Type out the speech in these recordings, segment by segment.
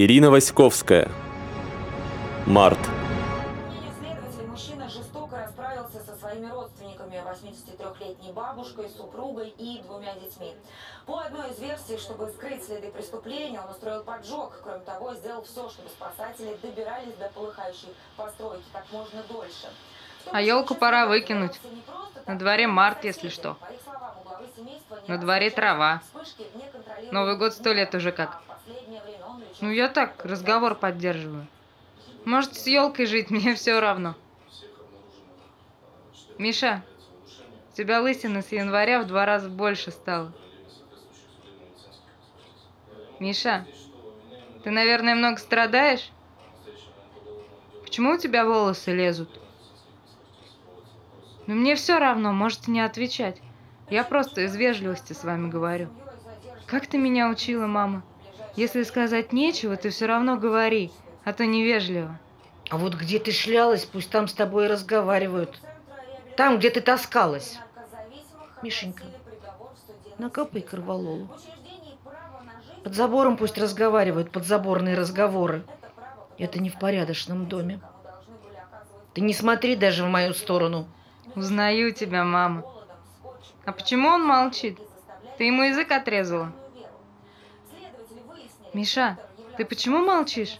Ирина Васьковская. Март. мнению следователей, мужчина жестоко расправился со своими родственниками, 83-летней бабушкой, супругой и двумя детьми. По одной из версий, чтобы скрыть следы преступления, он устроил поджог. Кроме того, сделал все, чтобы спасатели добирались до полыхающей постройки как можно дольше. А ёлку пора выкинуть. На дворе март, если что. На дворе трава. Новый год сто лет уже как. а в последнее время он лечился Ну я так, разговор поддерживаю. Может, с елкой жить, мне все равно. Миша, у тебя лысина с января в два раза больше стала. Миша, ты, наверное, много страдаешь? Почему у тебя волосы лезут? Ну мне все равно, можете не отвечать. Я просто из вежливости с вами говорю. Как ты меня учила, мама? Если сказать нечего, ты все равно говори, а то невежливо. А вот где ты шлялась, пусть там с тобой и разговаривают. Там, где ты таскалась. Мишенька, накапай корвалолу. Под забором пусть разговаривают, подзаборные разговоры. Это не в порядочном доме. Ты не смотри даже в мою сторону. Узнаю тебя, мама. А почему он молчит? Ты ему язык отрезала? Миша, ты почему молчишь?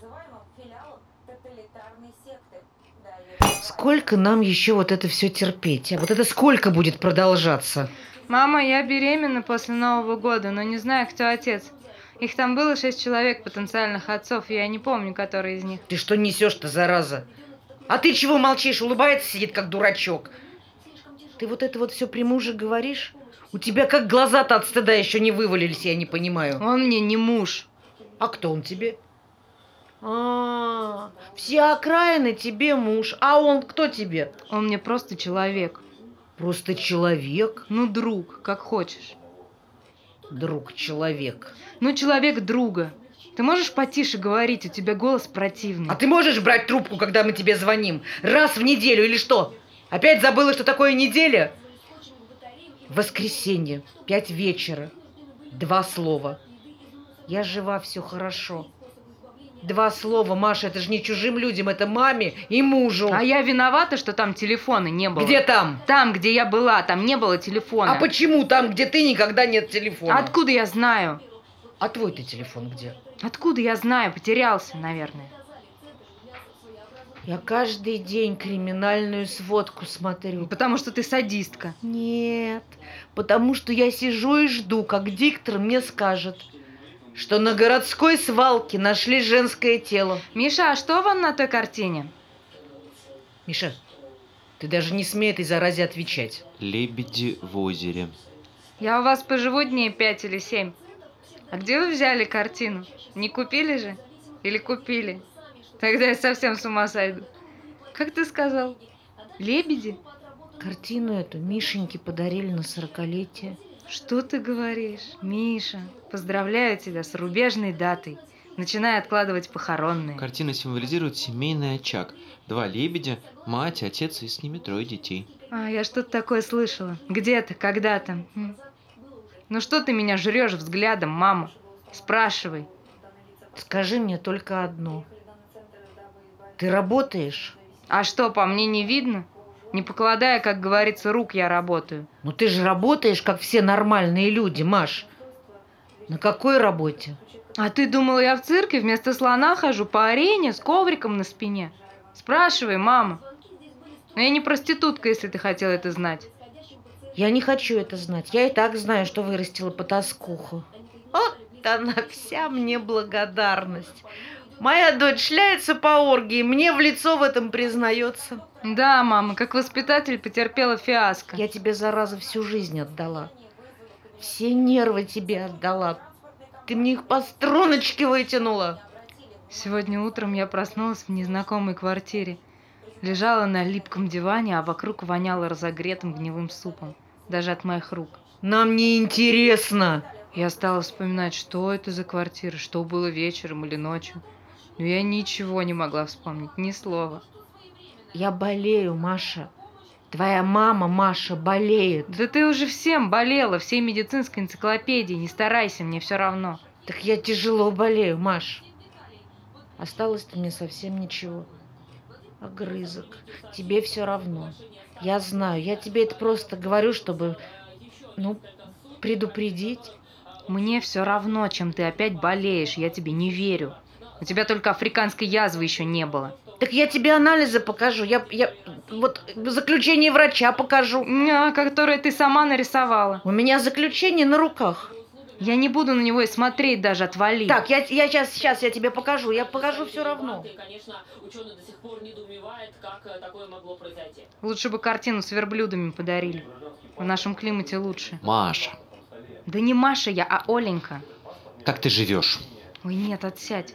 Сколько нам еще вот это все терпеть? А вот это сколько будет продолжаться? Мама, я беременна после Нового года, но не знаю, кто отец. Их там было шесть человек потенциальных отцов, и я не помню, который из них. Ты что несешь-то, зараза? А ты чего молчишь? Улыбается, сидит как дурачок. Ты вот это вот все при муже говоришь? У тебя как глаза-то от стыда еще не вывалились, я не понимаю. Он мне не муж. А кто он тебе? А, все окраины тебе муж. А он кто тебе? Он мне просто человек. Просто человек, Ну, друг, как хочешь. друг человек. Ну, человек друга. Ты можешь потише говорить, у тебя голос противный. А ты можешь брать трубку, когда мы тебе звоним? Раз в неделю или что? Опять забыла, что такое неделя? Воскресенье, пять вечера, два слова. Я жива, все хорошо. Два слова, Маша, это же не чужим людям, это маме и мужу. А я виновата, что там телефона не было. Где там? Там, где я была, там не было телефона. А почему там, где ты, никогда нет телефона? Откуда я знаю? А твой ты телефон где? Откуда я знаю? Потерялся, наверное. Я каждый день криминальную сводку смотрю. Потому что ты садистка. Нет, потому что я сижу и жду, как диктор мне скажет, что на городской свалке нашли женское тело. Миша, а что вон на той картине? Миша, ты даже не смей этой заразе отвечать. Лебеди в озере. Я у вас поживу дней пять или семь. А где вы взяли картину? Не купили же? Или купили? Тогда я совсем с ума сойду. Как ты сказал? Лебеди? Картину эту Мишеньке подарили на сорокалетие. Что ты говоришь? Миша, поздравляю тебя с рубежной датой. Начинай откладывать похоронные. Картина символизирует семейный очаг. Два лебедя, мать, отец и с ними трое детей. А, я что-то такое слышала. Где-то, когда-то. Ну что ты меня жрешь взглядом, мама? Спрашивай. Скажи мне только одно. Ты работаешь? А что, по мне не видно? Не покладая, как говорится, рук я работаю. Ну ты же работаешь, как все нормальные люди, Маш. На какой работе? А ты думала, я в цирке вместо слона хожу по арене с ковриком на спине? Спрашивай, мама. Но я не проститутка, если ты хотела это знать. Я не хочу это знать. Я и так знаю, что вырастила потаскуху. Вот она вся мне благодарность. Моя дочь шляется по оргии, мне в лицо в этом признается. Да, мама, как воспитатель потерпела фиаско. Я тебе, зараза, всю жизнь отдала. Все нервы тебе отдала. Ты мне их по струночке вытянула. Сегодня утром я проснулась в незнакомой квартире. Лежала на липком диване, а вокруг воняло разогретым гнилым супом. Даже от моих рук. Нам не интересно. Я стала вспоминать, что это за квартира, что было вечером или ночью. Но я ничего не могла вспомнить, ни слова. Я болею, Маша. Твоя мама, Маша, болеет. Да ты уже всем болела, всей медицинской энциклопедии. Не старайся, мне все равно. Так я тяжело болею, Маш. Осталось-то мне совсем ничего. Огрызок. Тебе все равно. Я знаю. Я тебе это просто говорю, чтобы, ну, предупредить. Мне все равно, чем ты опять болеешь, я тебе не верю. У тебя только африканской язвы еще не было. Так я тебе анализы покажу. Я, я вот заключение врача покажу. А, которое ты сама нарисовала. У меня заключение на руках. Я не буду на него и смотреть даже, отвали. Так, я, я сейчас, сейчас я тебе покажу. Я покажу все равно. Конечно, ученые до сих пор недоумевают, как э, такое могло произойти. Лучше бы картину с верблюдами подарили. В нашем климате лучше. Маша, Да не Маша я, а Оленька. как ты живешь? Ой, нет, отсядь.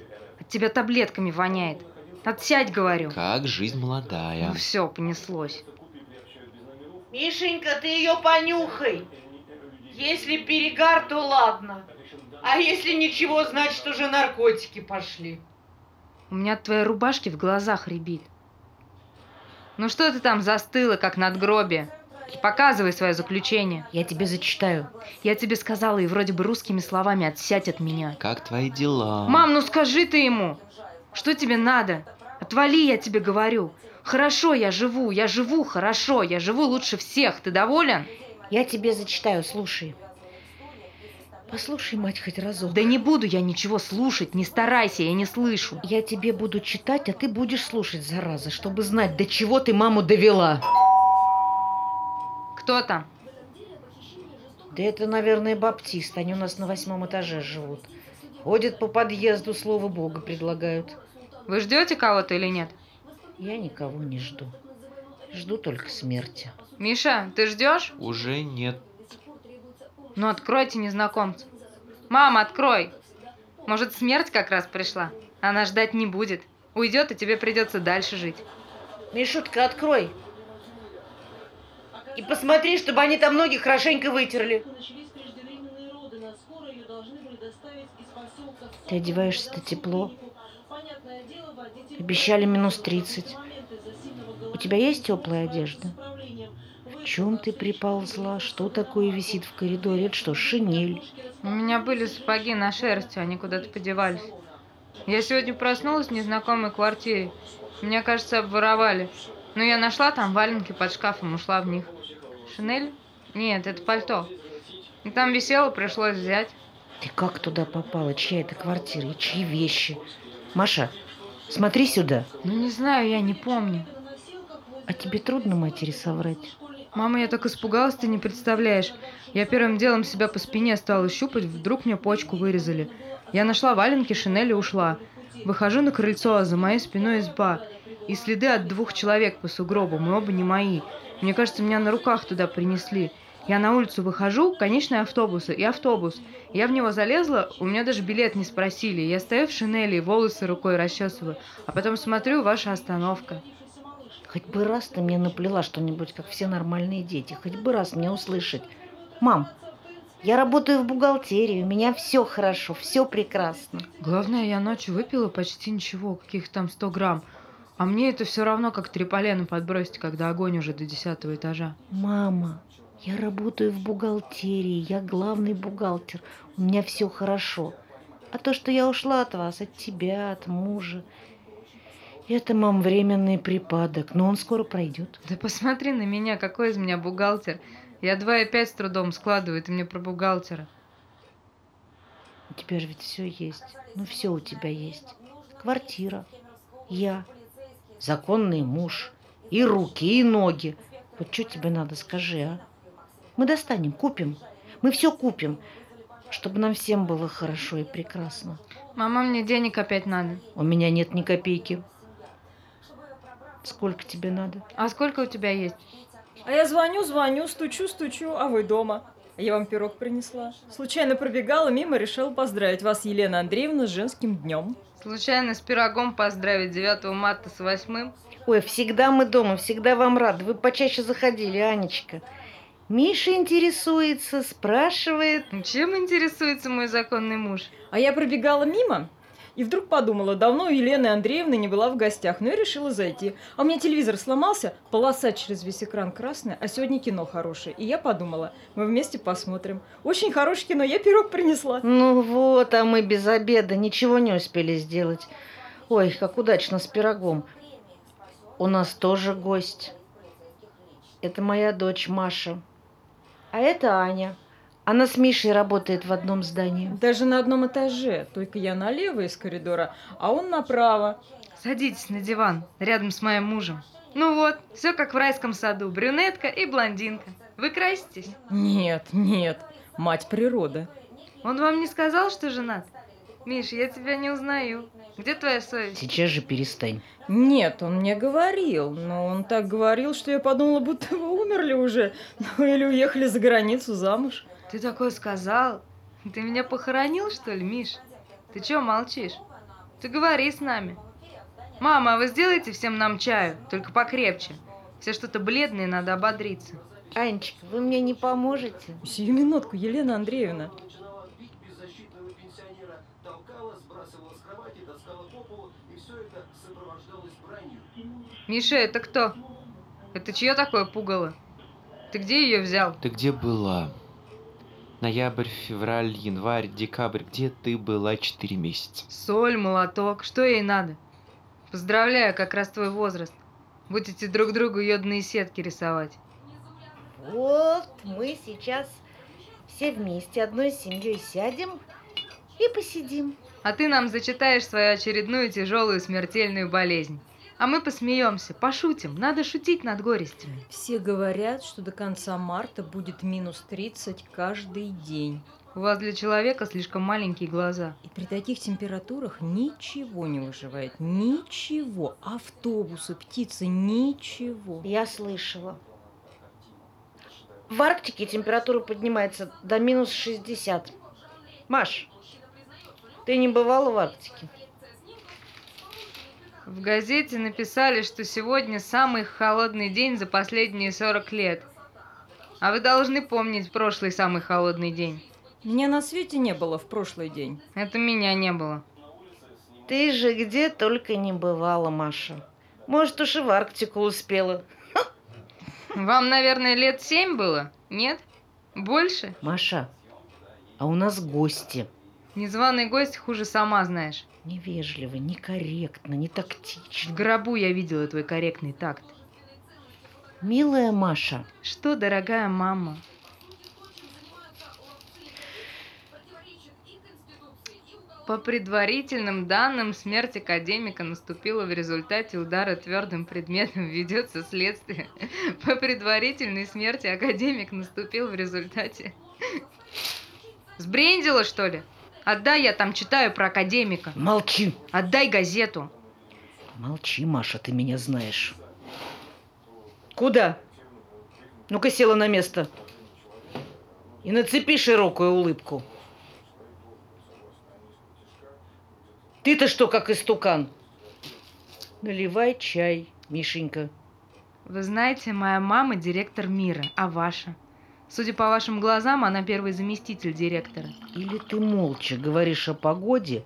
Тебя таблетками воняет. Отсядь, говорю. Как жизнь молодая. Ну все, понеслось. Мишенька, ты ее понюхай. Если перегар, то ладно. А если ничего, значит уже наркотики пошли. У меня от твоей рубашки в глазах рябит. Ну что ты там застыла, как надгробие? Показывай свое заключение. Я тебе зачитаю. Я тебе сказала, и вроде бы русскими словами отсядь от меня. Как твои дела? Мам, ну скажи ты ему. Что тебе надо? Отвали, я тебе говорю. Хорошо, я живу, я живу хорошо, я живу лучше всех. Ты доволен? Я тебе зачитаю, слушай. Послушай, мать, хоть разок. Да не буду я ничего слушать, не старайся, я не слышу. Я тебе буду читать, а ты будешь слушать, зараза, чтобы знать, до чего ты маму довела. Кто там? Да это, наверное, баптисты. Они у нас на восьмом этаже живут. Ходят по подъезду, слово Бога предлагают. Вы ждете кого-то или нет? Я никого не жду. Жду только смерти. Миша, ты ждешь? Уже нет. Ну откройте незнакомцу. Мама, открой. Может, смерть как раз пришла? Она ждать не будет. Уйдет, и тебе придется дальше жить. Мишутка, открой. И посмотри, чтобы они там ноги хорошенько вытерли. Ты одеваешься-то тепло. Обещали минус 30. У тебя есть теплая одежда? В чем ты приползла? Что такое висит в коридоре? Это что, шинель? У меня были сапоги на шерсти, они куда-то подевались. Я сегодня проснулась в незнакомой квартире. Меня, кажется, обворовали. Но я нашла там валенки под шкафом, ушла в них. Шинель? Нет, это пальто. И там висело, пришлось взять. Ты как туда попала? Чья это квартира и чьи вещи? Маша, смотри сюда. Ну не знаю, я не помню. А тебе трудно матери соврать? Мама, я так испугалась, ты не представляешь. Я первым делом себя по спине стала щупать, вдруг мне почку вырезали. Я нашла валенки, шинель и ушла. Выхожу на крыльцо, а за моей спиной изба. И следы от двух человек по сугробу, мы оба не мои. Мне кажется, меня на руках туда принесли. Я на улицу выхожу, конечный автобус, и автобус. Я в него залезла, у меня даже билет не спросили. Я стою в шинели, волосы рукой расчесываю. А потом смотрю, ваша остановка. Хоть бы раз ты мне наплела что-нибудь, как все нормальные дети. Хоть бы раз мне услышать. Мам, я работаю в бухгалтерии, у меня все хорошо, все прекрасно. Главное, я ночью выпила почти ничего, каких там 100 грамм. А мне это все равно, как три полена подбросить, когда огонь уже до десятого этажа. Мама, я работаю в бухгалтерии, я главный бухгалтер, у меня все хорошо. А то, что я ушла от вас, от тебя, от мужа, это, мам, временный припадок, но он скоро пройдет. Да посмотри на меня, какой из меня бухгалтер. Я два и пять с трудом складываю, ты мне про бухгалтера. У тебя же ведь все есть. Ну, все у тебя есть. Квартира, я, законный муж, и руки, и ноги. Вот что тебе надо, скажи, а? Мы достанем, купим. Мы все купим, чтобы нам всем было хорошо и прекрасно. Мама, мне денег опять надо. У меня нет ни копейки. Сколько тебе надо? А сколько у тебя есть? А я звоню, звоню, стучу, стучу, а вы дома. Я вам пирог принесла. Случайно пробегала мимо, решила поздравить вас, Елена Андреевна, с женским днем. Случайно с пирогом поздравить 9 марта с 8 Ой, всегда мы дома, всегда вам рады. Вы почаще заходили, Анечка. Миша интересуется, спрашивает. Чем интересуется мой законный муж? А я пробегала мимо и вдруг подумала, давно у Елены Андреевны не была в гостях, но я решила зайти. А у меня телевизор сломался, полоса через весь экран красная, а сегодня кино хорошее. И я подумала, мы вместе посмотрим. Очень хорошее кино, я пирог принесла. Ну вот, а мы без обеда ничего не успели сделать. Ой, как удачно с пирогом. У нас тоже гость. Это моя дочь Маша. А это Аня. Она с Мишей работает в одном здании. Даже на одном этаже, только я налево из коридора, а он направо. Садитесь на диван, рядом с моим мужем. Ну вот, все как в райском саду. Брюнетка и блондинка. Вы краситесь? Нет, нет, мать природа. Он вам не сказал, что женат? Миш, я тебя не узнаю. Где твоя совесть? Сейчас же перестань. Нет, он мне говорил, но он так говорил, что я подумала, будто вы умерли уже, ну или уехали за границу замуж. Ты такое сказал? Ты меня похоронил, что ли, Миш? Ты чё молчишь? Ты говори с нами. Мама, а вы сделаете всем нам чаю, только покрепче. Все что-то бледные, надо ободриться. Анечка, вы мне не поможете? Сию минутку, Елена Андреевна. начинала бить беззащитного пенсионера, толкала, сбрасывала с кровати, таскала по полу, и все это сопровождалось бранью. Миша, это кто? Это чье такое пугало? Ты где ее взял? Ты где была? Ноябрь, февраль, январь, декабрь. Где ты была четыре месяца? Соль, молоток, что ей надо? Поздравляю, как раз твой возраст. Будете друг другу йодные сетки рисовать. Вот мы сейчас все вместе одной семьей сядем и посидим. А ты нам зачитаешь свою очередную тяжелую смертельную болезнь. А мы посмеемся, пошутим. Надо шутить над горестями. Все говорят, что до конца марта будет минус 30 каждый день. У вас для человека слишком маленькие глаза. И при таких температурах ничего не выживает. Ничего. Автобусы, птицы, ничего. Я слышала. В Арктике температура поднимается до минус 60. Маш, ты не бывала в Арктике? В газете написали, что сегодня самый холодный день за последние 40 лет. А вы должны помнить прошлый самый холодный день. Меня на свете не было в прошлый день. Это меня не было. Ты же где только не бывала, Маша. Может, уж и в Арктику успела. Вам, наверное, лет семь было? Нет? Больше? Маша, а у нас гости. Незваный гость хуже сама знаешь. Невежливо, некорректно, не В тактично. гробу я видела твой корректный такт. Милая Маша, Что, дорогая мама? По предварительным данным, смерть академика наступила в результате удара твердым предметом. Ведется следствие. По предварительной смерти академик наступил в результате... Сбрендила, что ли? Отдай, я там читаю про академика. молчи. Отдай газету. Молчи, Маша, ты меня знаешь. Куда? Ну-ка села на место. И нацепи широкую улыбку. Ты-то что, как истукан? Наливай чай, Мишенька. Вы знаете, моя мама директор мира, а ваша? Судя по вашим глазам, она первый заместитель директора. Или ты молча говоришь о погоде,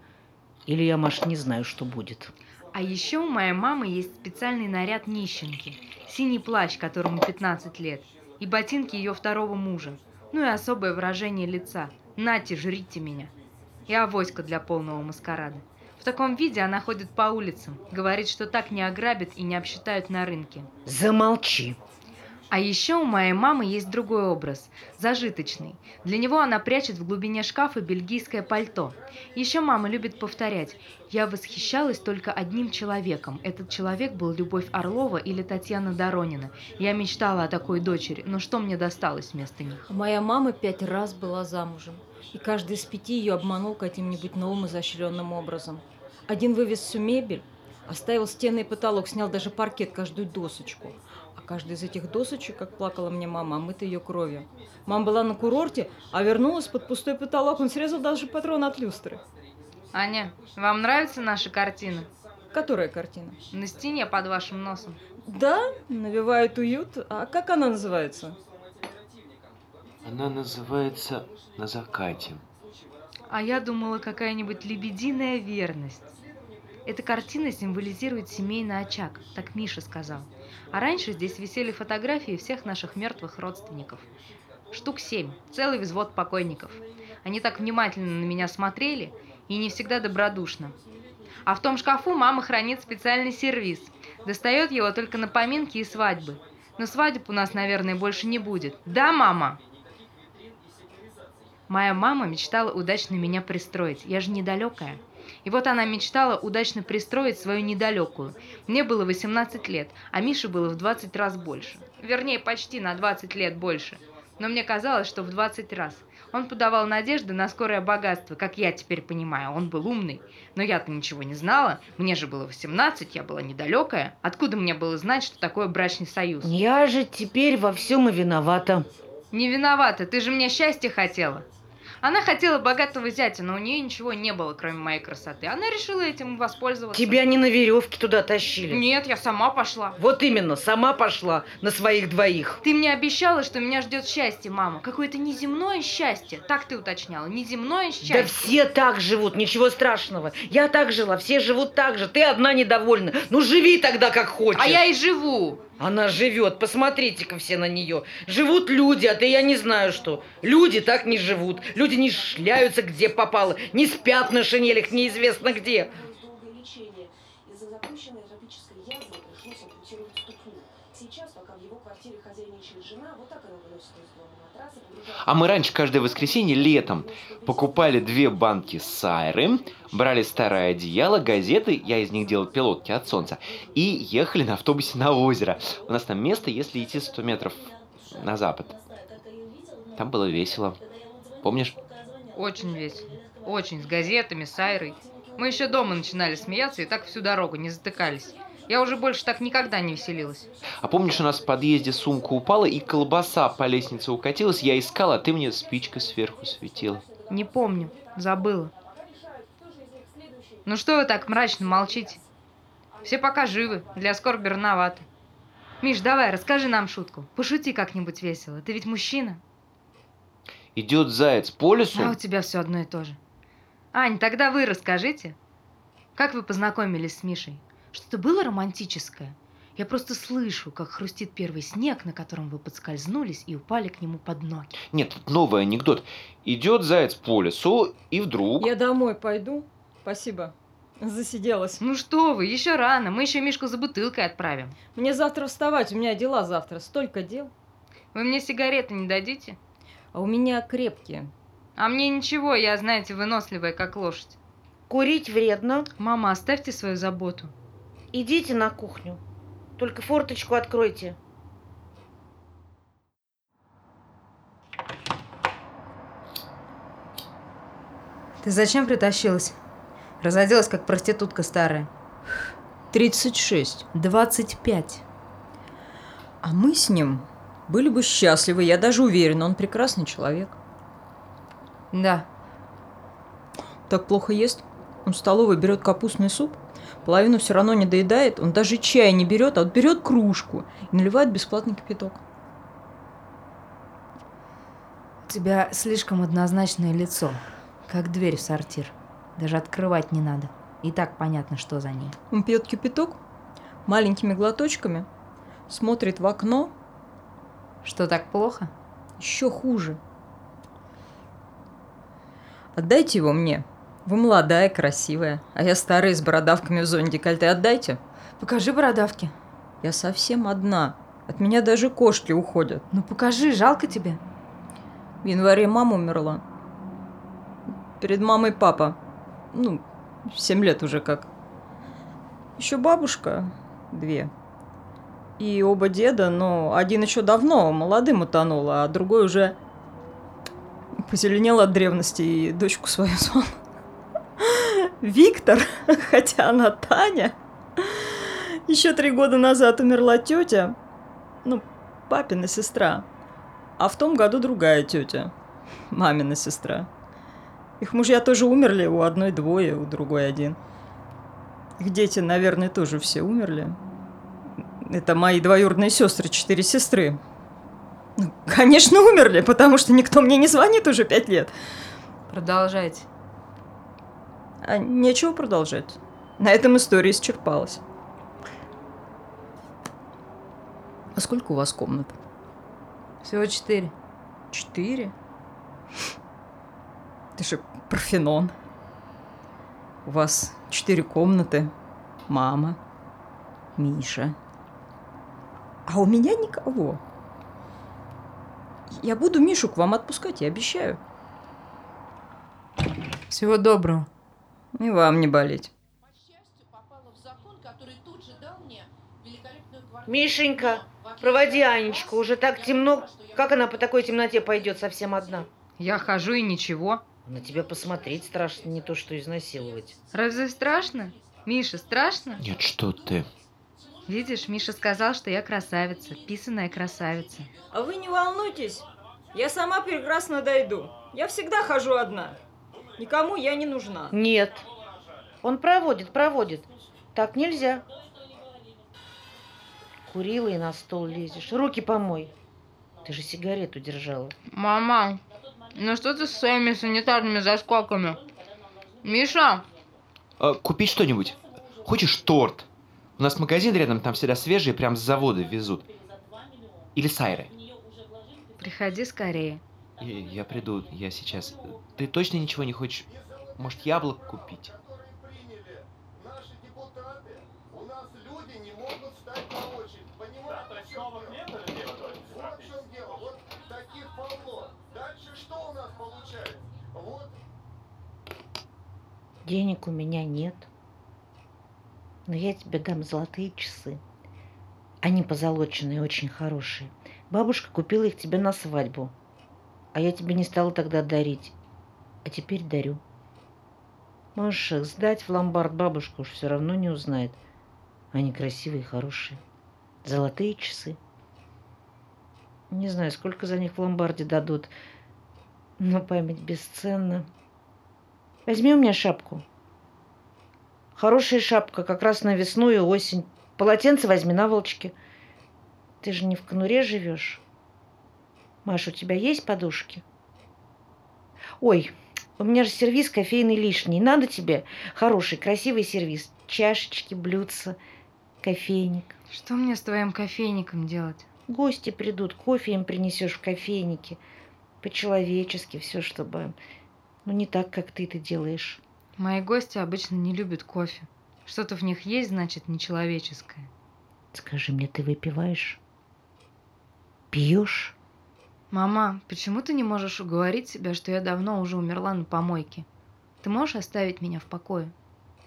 или я, Маш, не знаю, что будет. А еще у моей мамы есть специальный наряд нищенки. Синий плащ, которому 15 лет. И ботинки ее второго мужа. Ну и особое выражение лица. Нате, жрите меня. И авоська для полного маскарада. В таком виде она ходит по улицам. Говорит, что так не ограбят и не обсчитают на рынке. Замолчи. А еще у моей мамы есть другой образ, зажиточный. Для него она прячет в глубине шкафа бельгийское пальто. Еще мама любит повторять, я восхищалась только одним человеком. Этот человек был Любовь Орлова или Татьяна Доронина. Я мечтала о такой дочери, но что мне досталось вместо них? Моя мама пять раз была замужем, и каждый из пяти ее обманул каким-нибудь новым изощренным образом. Один вывез всю мебель, оставил стены и потолок, снял даже паркет, каждую досочку. Каждая из этих досочек, как плакала мне мама, омыта ее кровью. Мама была на курорте, а вернулась под пустой потолок, он срезал даже патрон от люстры. Аня, вам нравится наша картина? Которая картина? На стене под вашим носом. Да, навевает уют. А как она называется? Она называется «На закате». А я думала, какая-нибудь лебединая верность. Эта картина символизирует семейный очаг, так Миша сказал. А раньше здесь висели фотографии всех наших мертвых родственников. Штук семь, целый взвод покойников. Они так внимательно на меня смотрели и не всегда добродушно. А в том шкафу мама хранит специальный сервиз. Достает его только на поминки и свадьбы. Но свадеб у нас, наверное, больше не будет. Да, мама? Моя мама мечтала удачно меня пристроить. Я же недалекая. И вот она мечтала удачно пристроить свою недалекую. Мне было 18 лет, а Мише было в 20 раз больше. Вернее, почти на 20 лет больше. Но мне казалось, что в 20 раз. Он подавал надежды на скорое богатство, как я теперь понимаю. Он был умный. Но я-то ничего не знала. Мне же было 18, я была недалекая. Откуда мне было знать, что такое брачный союз? Я же теперь во всем и виновата. Не виновата, ты же мне счастья хотела. Она хотела богатого зятя, но у нее ничего не было, кроме моей красоты. Она решила этим воспользоваться. Тебя не на веревке туда тащили. Нет, я сама пошла. Вот именно, сама пошла на своих двоих. Ты мне обещала, что меня ждет счастье, мама. Какое-то неземное счастье. Так ты уточняла. Неземное счастье. Да все так живут, ничего страшного. Я так жила, все живут так же. Ты одна недовольна. Ну живи тогда как хочешь. А я и живу. Она живет, посмотрите-ка все на нее. Живут люди, а ты я не знаю что. Люди так не живут. Люди не шляются где попало, не спят на шинелях неизвестно где. Язвы пришлось ампутировать ступню. Сейчас, пока в его квартире хозяйничает жена, вот так она выносит из дома матрасы, погружает- А мы раньше каждое воскресенье летом покупали две банки сайры, брали старое одеяло, газеты, я из них делал пилотки от солнца, и ехали на автобусе на озеро. У нас там место, если идти 100 метров на запад. Там было весело. Помнишь? Очень весело. Очень, с газетами, с Айрой. Мы еще дома начинали смеяться и так всю дорогу не затыкались. Я уже больше так никогда не веселилась. А помнишь, у нас в подъезде сумка упала, и колбаса по лестнице укатилась, я искала, а ты мне спичкой сверху светила. Не помню, забыла. Ну что вы так мрачно молчите? Все пока живы, для скорби рановато. Миш, давай, расскажи нам шутку. Пошути как-нибудь весело. Ты ведь мужчина. Идет заяц по лесу. А у тебя все одно и то же. Ань, тогда вы расскажите. Как вы познакомились с Мишей? Что-то было романтическое? Я просто слышу, как хрустит первый снег, на котором вы подскользнулись и упали к нему под ноги. Нет, тут новый анекдот. Идет заяц по лесу, и вдруг... Я домой пойду. Спасибо. Засиделась. Ну что вы, еще рано. Мы еще Мишку за бутылкой отправим. Мне завтра вставать, у меня дела завтра. Столько дел. Вы мне сигареты не дадите? А у меня крепкие. А мне ничего, я, знаете, выносливая, как лошадь. Курить вредно. Мама, оставьте свою заботу. Идите на кухню. Только форточку откройте. Ты зачем притащилась? Разоделась, как проститутка старая. 36. 25. А мы с ним были бы счастливы. Я даже уверена, он прекрасный человек. Да. Так плохо ест. Он в столовой берет капустный суп, половину все равно не доедает, он даже чай не берет, а вот берет кружку и наливает бесплатный кипяток. У тебя слишком однозначное лицо, как дверь в сортир. Даже открывать не надо. И так понятно, что за ней. Он пьет кипяток маленькими глоточками, смотрит в окно, Что так плохо? еще хуже. Отдайте его мне. Вы молодая, красивая, а я старая с бородавками в зоне декольте. Отдайте. Покажи бородавки. Я совсем одна. От меня даже кошки уходят. Ну покажи, жалко тебе. В январе мама умерла. Перед мамой папа. Ну, семь лет уже как. Еще бабушка. Две. И оба деда, но один еще давно, молодым утонул, а другой уже позеленел от древности и дочку свою звал. Виктор, хотя она Таня. Еще три года назад умерла тетя, ну, папина сестра. А в том году другая тетя, мамина сестра. Их мужья тоже умерли, у одной двое, у другой один. Их дети, наверное, тоже все умерли. Это мои двоюродные сестры, четыре сестры. Ну, конечно, умерли, потому что никто мне не звонит уже пять лет. Продолжайте. А нечего продолжать. На этом история исчерпалась. А сколько у вас комнат? Всего четыре. Четыре? Ты же Парфенон. У вас четыре комнаты, мама, Миша. А у меня никого. Я буду Мишу к вам отпускать, я обещаю. Всего доброго. И вам не болеть. Мишенька, проводи Анечку, уже так темно. Как она по такой темноте пойдет совсем одна? Я хожу и ничего. На тебя посмотреть страшно, не то что изнасиловать. Разве страшно? Миша, страшно? Нет, что ты. Видишь, Миша сказал, что я красавица, писаная красавица. А вы не волнуйтесь, я сама прекрасно дойду. Я всегда хожу одна. Никому я не нужна. Нет. Он проводит, проводит. Так нельзя. Курила и на стол лезешь. Руки помой. Ты же сигарету держала. Мама, ну что ты с своими санитарными заскоками? Миша, А, купить что-нибудь? Хочешь торт? У нас магазин рядом, там всегда свежие, прям с завода везут. Или сайры. приходи скорее. Я, приду, я сейчас. Ты точно ничего не хочешь? Может, яблок купить? Денег у меня нет. Но я тебе дам золотые часы. Они позолоченные, очень хорошие. Бабушка купила их тебе на свадьбу. А я тебе не стала тогда дарить. А теперь дарю. Можешь сдать в ломбард, бабушка уж все равно не узнает. Они красивые и хорошие. Золотые часы. Не знаю, сколько за них в ломбарде дадут. Но память бесценна. Возьми у меня шапку. Хорошая шапка, как раз на весну и осень. Полотенце возьми наволочки. Ты же не в конуре живешь. Маш, у тебя есть подушки? Ой, у меня же сервиз кофейный лишний. Надо тебе хороший, красивый сервиз. Чашечки, блюдца, кофейник. Что мне с твоим кофейником делать? Гости придут, кофе им принесешь в кофейнике. По-человечески все, чтобы... Ну, не так, как ты это делаешь. Мои гости обычно не любят кофе. Что-то в них есть, значит, нечеловеческое. Скажи мне, ты выпиваешь? Пьешь? Мама, почему ты не можешь уговорить себя, что я давно уже умерла на помойке? Ты можешь оставить меня в покое?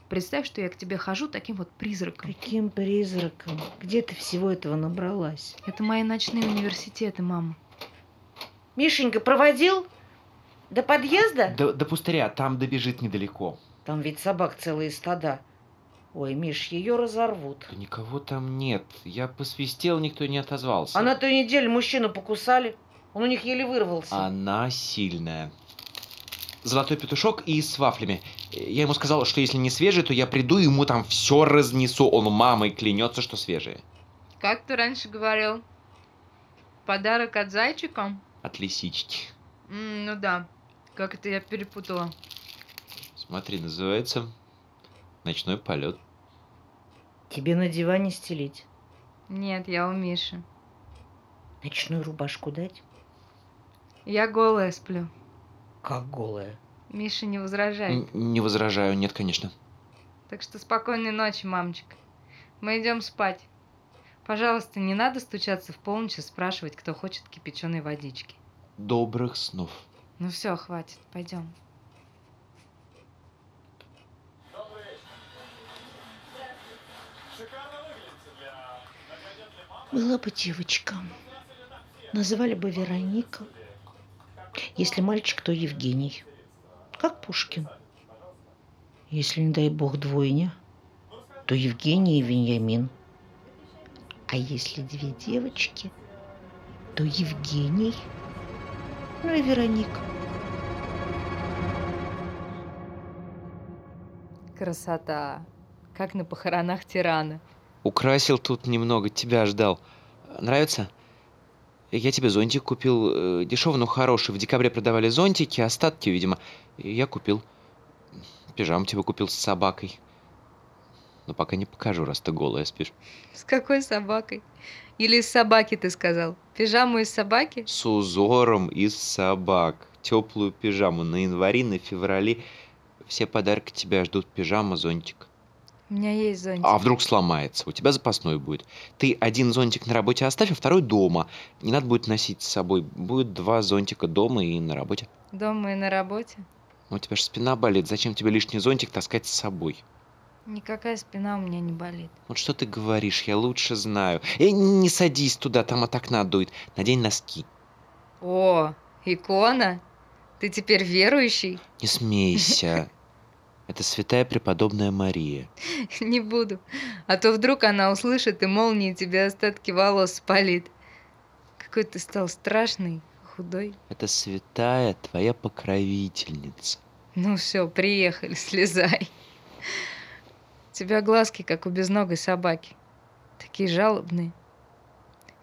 Представь, что я к тебе хожу таким вот призраком. Каким призраком? Где ты всего этого набралась? Это мои ночные университеты, мама. Мишенька проводил? До подъезда? До, до пустыря, там добежит недалеко. Там ведь собак целые стада. Ой, Миш, ее разорвут. Да никого там нет. Я посвистел, никто не отозвался. А на той неделе мужчину покусали. Он у них еле вырвался. Она сильная. Золотой петушок и с вафлями. Я ему сказал, что если не свежий, то я приду и ему там все разнесу. Он мамой клянется, что свежие. Как ты раньше говорил? Подарок от зайчика? От лисички. М, ну да. Как это я перепутала. Смотри, называется «Ночной полет». Тебе на диване стелить. Нет, я у Миши. Ночную рубашку дать? Я голая сплю. Как голая. Миша не возражает. Н- Не возражаю, нет, конечно. Так что спокойной ночи, мамочка. Мы идем спать. Пожалуйста, не надо стучаться в полночь и спрашивать, кто хочет кипяченой водички. Добрых снов. Ну все, хватит, пойдем. Была бы девочка. Называли бы Вероника. Если мальчик, то Евгений. Как Пушкин. Если, не дай бог, двойня, то Евгений и Вениамин. А если две девочки, то Евгений, ну и Вероника. Красота. Как на похоронах тирана. Украсил тут немного, тебя ждал. Нравится? Я тебе зонтик купил. Дешевый, но хороший. В декабре продавали зонтики, остатки, видимо. Я купил. Пижаму тебе купил с собакой. Но пока не покажу, раз ты голая спишь. С какой собакой? Или из собаки ты сказал? Пижаму из собаки? С узором из собак. Теплую пижаму на январе, на феврале. Все подарки тебя ждут. Пижама, зонтик. У меня есть зонтик. А вдруг сломается? У тебя запасной будет. Ты один зонтик на работе оставь, а второй дома. Не надо будет носить с собой. Будет два зонтика дома и на работе. Дома и на работе. У тебя же спина болит. Зачем тебе лишний зонтик таскать с собой? Никакая спина у меня не болит. Вот что ты говоришь, я лучше знаю. Эй, не садись туда, там от окна дует. Надень носки. О, икона? Ты теперь верующий? Не смейся. Это святая преподобная Мария. Не буду. А то вдруг она услышит и молнией тебе остатки волос спалит. Какой ты стал страшный, худой. Это святая твоя покровительница. Ну все, приехали, слезай. У тебя глазки, как у безногой собаки. Такие жалобные.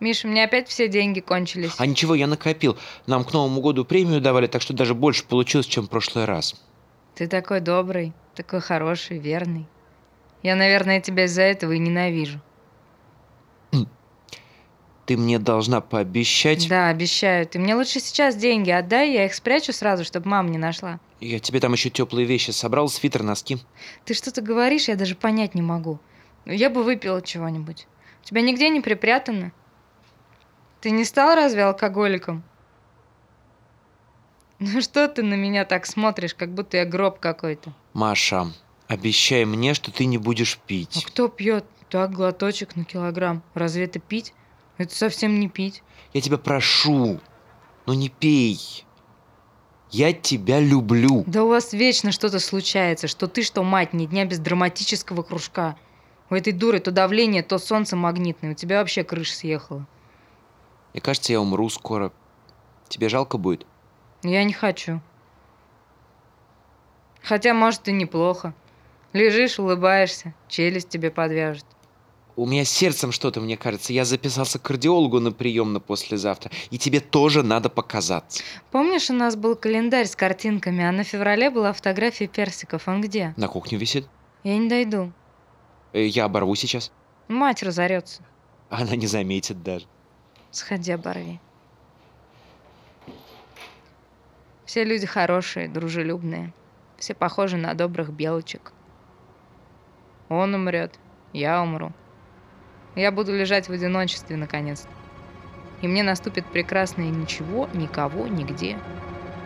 Миша, у меня опять все деньги кончились. А ничего, я накопил. Нам к Новому году премию давали, так что даже больше получилось, чем в прошлый раз. Ты такой добрый, такой хороший, верный. Я, наверное, тебя из-за этого и ненавижу. Ты мне должна пообещать. Да, обещаю. Ты мне лучше сейчас деньги отдай, я их спрячу сразу, чтобы мама не нашла. Я тебе там еще теплые вещи собрал, свитер, носки. Ты что-то говоришь, я даже понять не могу. Я бы выпила чего-нибудь. У тебя нигде не припрятано? Ты не стал разве алкоголиком? Ну что ты на меня так смотришь, как будто я гроб какой-то? Маша, обещай мне, что ты не будешь А пить. кто пьет? Так, глоточек на килограмм. Разве это пить? Это совсем не пить. Я тебя прошу, ну не пей. Я тебя люблю. Да у вас вечно что-то случается, что ты, что мать, ни дня без драматического кружка. У этой дуры то давление, то солнце магнитное. У тебя вообще крыша съехала. Мне кажется, я умру скоро. Тебе жалко будет? Я не хочу. Хотя, может, и неплохо. Лежишь, улыбаешься, челюсть тебе подвяжет. У меня с сердцем что-то, мне кажется. Я записался к кардиологу на прием на послезавтра. И тебе тоже надо показаться. Помнишь, у нас был календарь с картинками, а на феврале была фотография персиков. Он где? На кухне висит. Я не дойду. Э, Я оборву сейчас. Мать разорется. Она не заметит даже. Сходи, оборви. Все люди хорошие, дружелюбные. Все похожи на добрых белочек. Он умрет, я умру. Я буду лежать в одиночестве, наконец-то. И мне наступит прекрасное ничего, никого, нигде,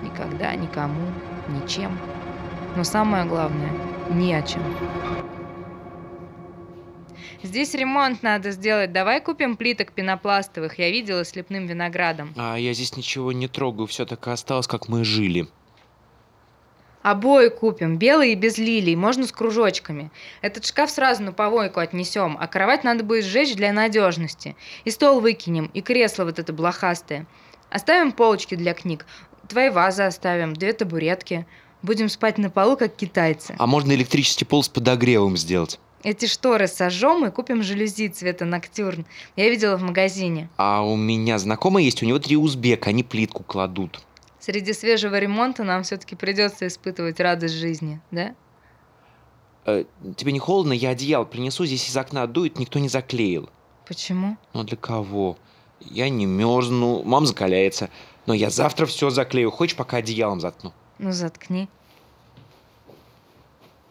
никогда, никому, ничем. Но самое главное, ни о чем. Здесь ремонт надо сделать. Давай купим плиток пенопластовых. Я видела с лепным виноградом. А я здесь ничего не трогаю. Все так и осталось, как мы жили. Обои купим, белые и без лилий, можно с кружочками. Этот шкаф сразу на помойку отнесем, а кровать надо будет сжечь для надежности. И стол выкинем, и кресло вот это блохастое. Оставим полочки для книг, твои вазы оставим, две табуретки. Будем спать на полу, как китайцы. А можно электрический пол с подогревом сделать? Эти шторы сожжем и купим жалюзи цвета ноктюрн. Я видела в магазине. А у меня знакомый есть, у него три узбека, они плитку кладут. Среди свежего ремонта нам все-таки придется испытывать радость жизни, да? Э, тебе не холодно? Я одеяло принесу, здесь из окна дует, никто не заклеил. Почему? Ну для кого? Я не мерзну, мам закаляется. Но я завтра все заклею. Хочешь, пока одеялом заткну? Ну, заткни.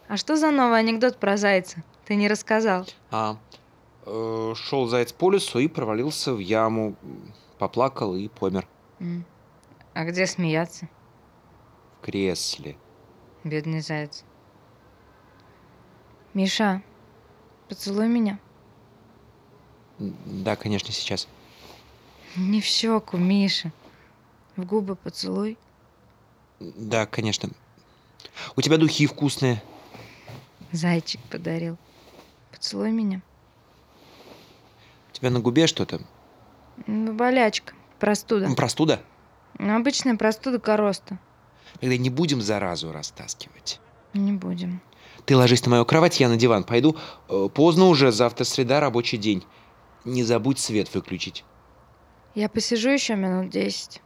А что за новый анекдот про зайца? Ты не рассказал. А, э, шел заяц по лесу и провалился в яму. Поплакал и помер М. А где смеяться? в кресле. Бедный заяц. Миша, поцелуй меня. Да, конечно, сейчас. Не в щеку, Миша. В губы поцелуй. Да, конечно. У тебя духи вкусные. Зайчик подарил. Поцелуй меня. У тебя на губе что-то? Ну, Болячка. Простуда. М, Простуда? Ну, Обычная простуда короста. Тогда не будем заразу растаскивать. Не будем. Ты ложись на мою кровать, я на диван пойду. Э, Поздно уже, завтра среда, рабочий день. Не забудь свет выключить. Я посижу еще минут десять.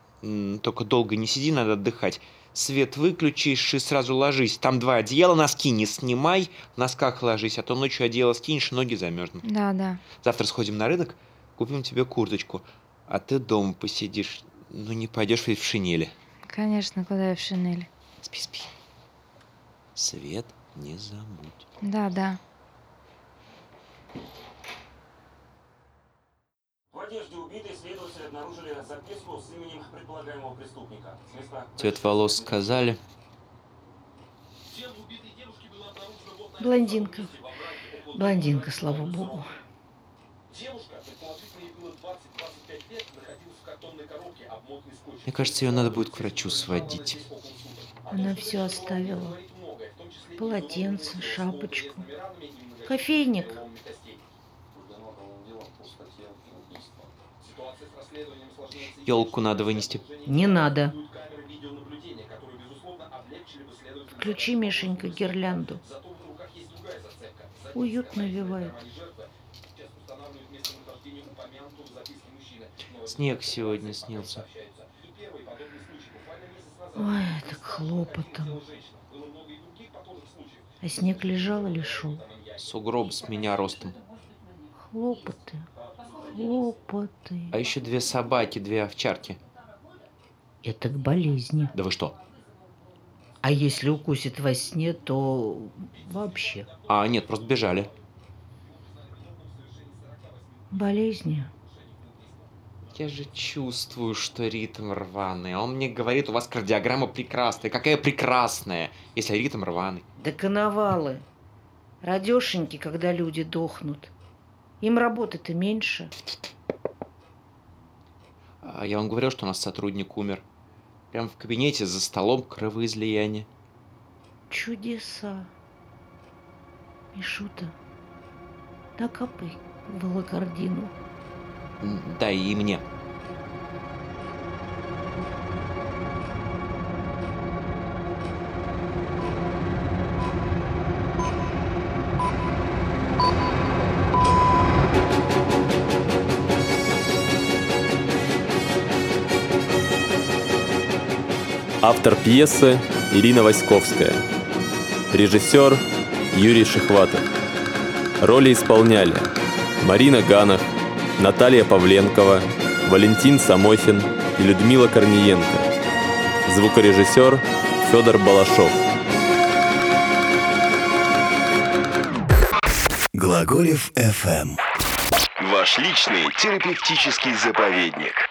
Только долго не сиди, надо отдыхать. Свет выключишь и сразу ложись. Там два одеяла, носки не снимай, в носках ложись, а то ночью одеяло скинешь, ноги замерзнут. Да, да. Завтра сходим на рынок, купим тебе курточку, а ты дома посидишь. Ну не пойдешь ведь в шинели. Конечно, куда я в шинели. Спи, спи. Свет не забудь. Да, да. В одежде убитой следователи обнаружили записку с именем предполагаемого преступника. Цвет волос сказали. Блондинка. Блондинка, слава богу. Девушка, предположительно, ей было 20-25 лет, находилась в картонной коробке, обмотанной скотчем. Мне кажется, ее надо будет к врачу сводить. Она все оставила. Полотенце, шапочку. Кофейник. Елку надо вынести. Не надо. Включи, Мишенька, гирлянду. Уют навевает. Снег сегодня снился. Ой, так хлопотом. А снег лежал или шел? Сугроб с меня ростом. Хлопоты, хлопоты. А еще две собаки, две овчарки. Это к болезни. Да вы что? А если укусит во сне, то вообще. А, нет, просто бежали. Болезни. Я же чувствую, что ритм рваный. А он мне говорит, у вас кардиограмма прекрасная. Какая прекрасная, если ритм рваный? Да коновалы. Радешеньки, когда люди дохнут. Им работы-то меньше. А я вам говорил, что у нас сотрудник умер. Прям в кабинете за столом кровоизлияние. Чудеса. Мишута, накапай волокордину. Да, и мне. Автор пьесы Ирина Васьковская. Режиссер Юрий Шихватов. Роли исполняли Марина Ганах, Наталья Павленкова, Валентин Самохин и Людмила Корниенко. Звукорежиссер Федор Балашов. Глаголев FM. Ваш личный терапевтический заповедник.